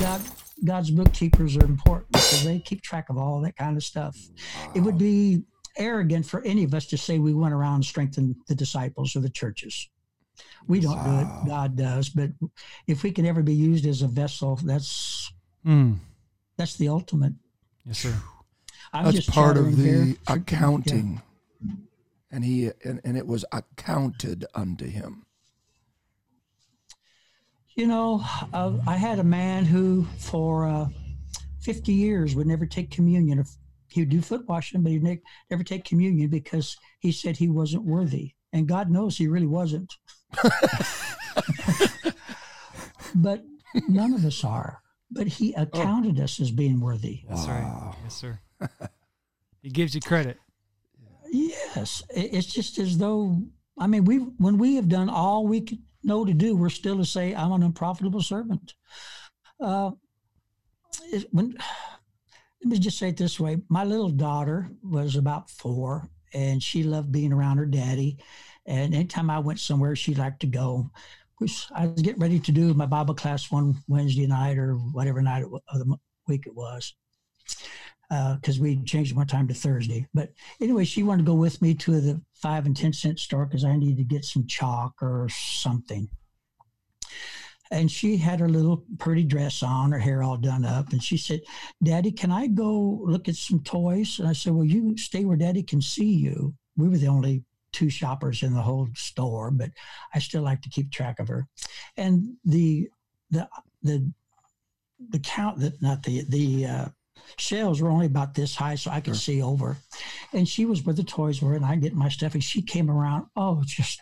God, God's bookkeepers are important because they keep track of all that kind of stuff. Wow. It would be arrogant for any of us to say we went around and strengthened the disciples or the churches. We don't wow. do it. God does. But if we can ever be used as a vessel, that's mm. that's the ultimate. Yes, sir. I'm that's part of the accounting. Yeah. And he and, and it was accounted unto him. You know, uh, I had a man who for uh, 50 years would never take communion. He would do foot washing, but he'd never take communion because he said he wasn't worthy. And God knows he really wasn't. but none of us are. But he oh. accounted oh. us as being worthy. That's wow. right. Yes, sir. he gives you credit. Yes. It's just as though, I mean, we when we have done all we could know to do, we're still to say, I'm an unprofitable servant. Uh, when, let me just say it this way my little daughter was about four and she loved being around her daddy and anytime I went somewhere, she liked to go. Which I was getting ready to do my Bible class one Wednesday night or whatever night of the week it was, because uh, we changed one time to Thursday. But anyway, she wanted to go with me to the five and ten cent store because I needed to get some chalk or something. And she had her little pretty dress on, her hair all done up. And she said, Daddy, can I go look at some toys? And I said, Well, you stay where Daddy can see you. We were the only two shoppers in the whole store, but I still like to keep track of her. And the the the the count that not the the uh, shelves were only about this high, so I could sure. see over. And she was where the toys were, and I get my stuff, and she came around. Oh, just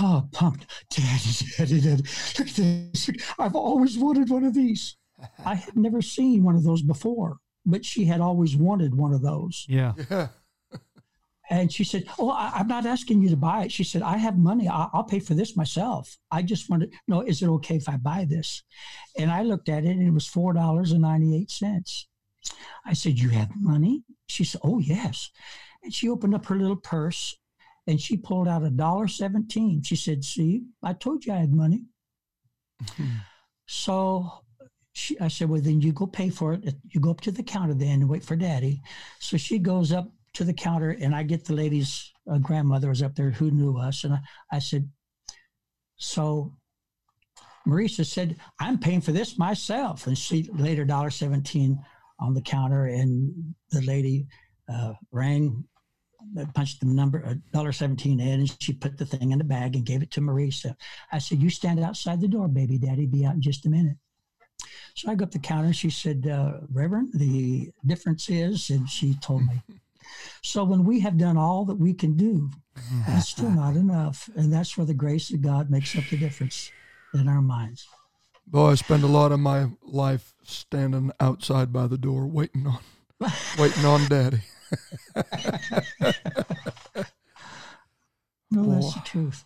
oh, pumped, daddy, daddy, daddy. Look at this! I've always wanted one of these. I had never seen one of those before, but she had always wanted one of those. Yeah. yeah. And she said, "Oh, I, am not asking you to buy it." She said, "I have money. I'll, I'll pay for this myself. I just wanted to know, is it okay if I buy this?" And I looked at it, and it was four dollars and ninety eight cents. I said, "You have money?" She said, "Oh, yes." And she opened up her little purse, and she pulled out a dollar seventeen. She said, "See, I told you I had money." Mm-hmm. So she, I said, well, then you go pay for it. You go up to the counter then and wait for daddy. So she goes up to the counter and I get the lady's uh, grandmother was up there who knew us. And I, I said, so Marisa said, I'm paying for this myself. And she laid her dollar 17 on the counter and the lady uh, rang, punched the number, uh, dollar 17 in and she put the thing in the bag and gave it to Marisa. I said, you stand outside the door, baby daddy, be out in just a minute. So I go up the counter and she said, uh, Reverend, the difference is, and she told me, So when we have done all that we can do, it's still not enough. And that's where the grace of God makes up the difference in our minds. Boy, I spend a lot of my life standing outside by the door waiting on waiting on daddy. no, that's the truth.